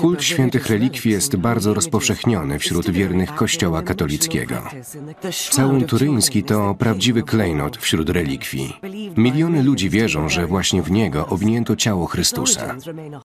Kult świętych relikwii jest bardzo rozpowszechniony wśród wiernych Kościoła katolickiego. Całun turyński to prawdziwy klejnot wśród relikwii. Miliony ludzi wierzą, że właśnie w niego owinięto ciało Chrystusa.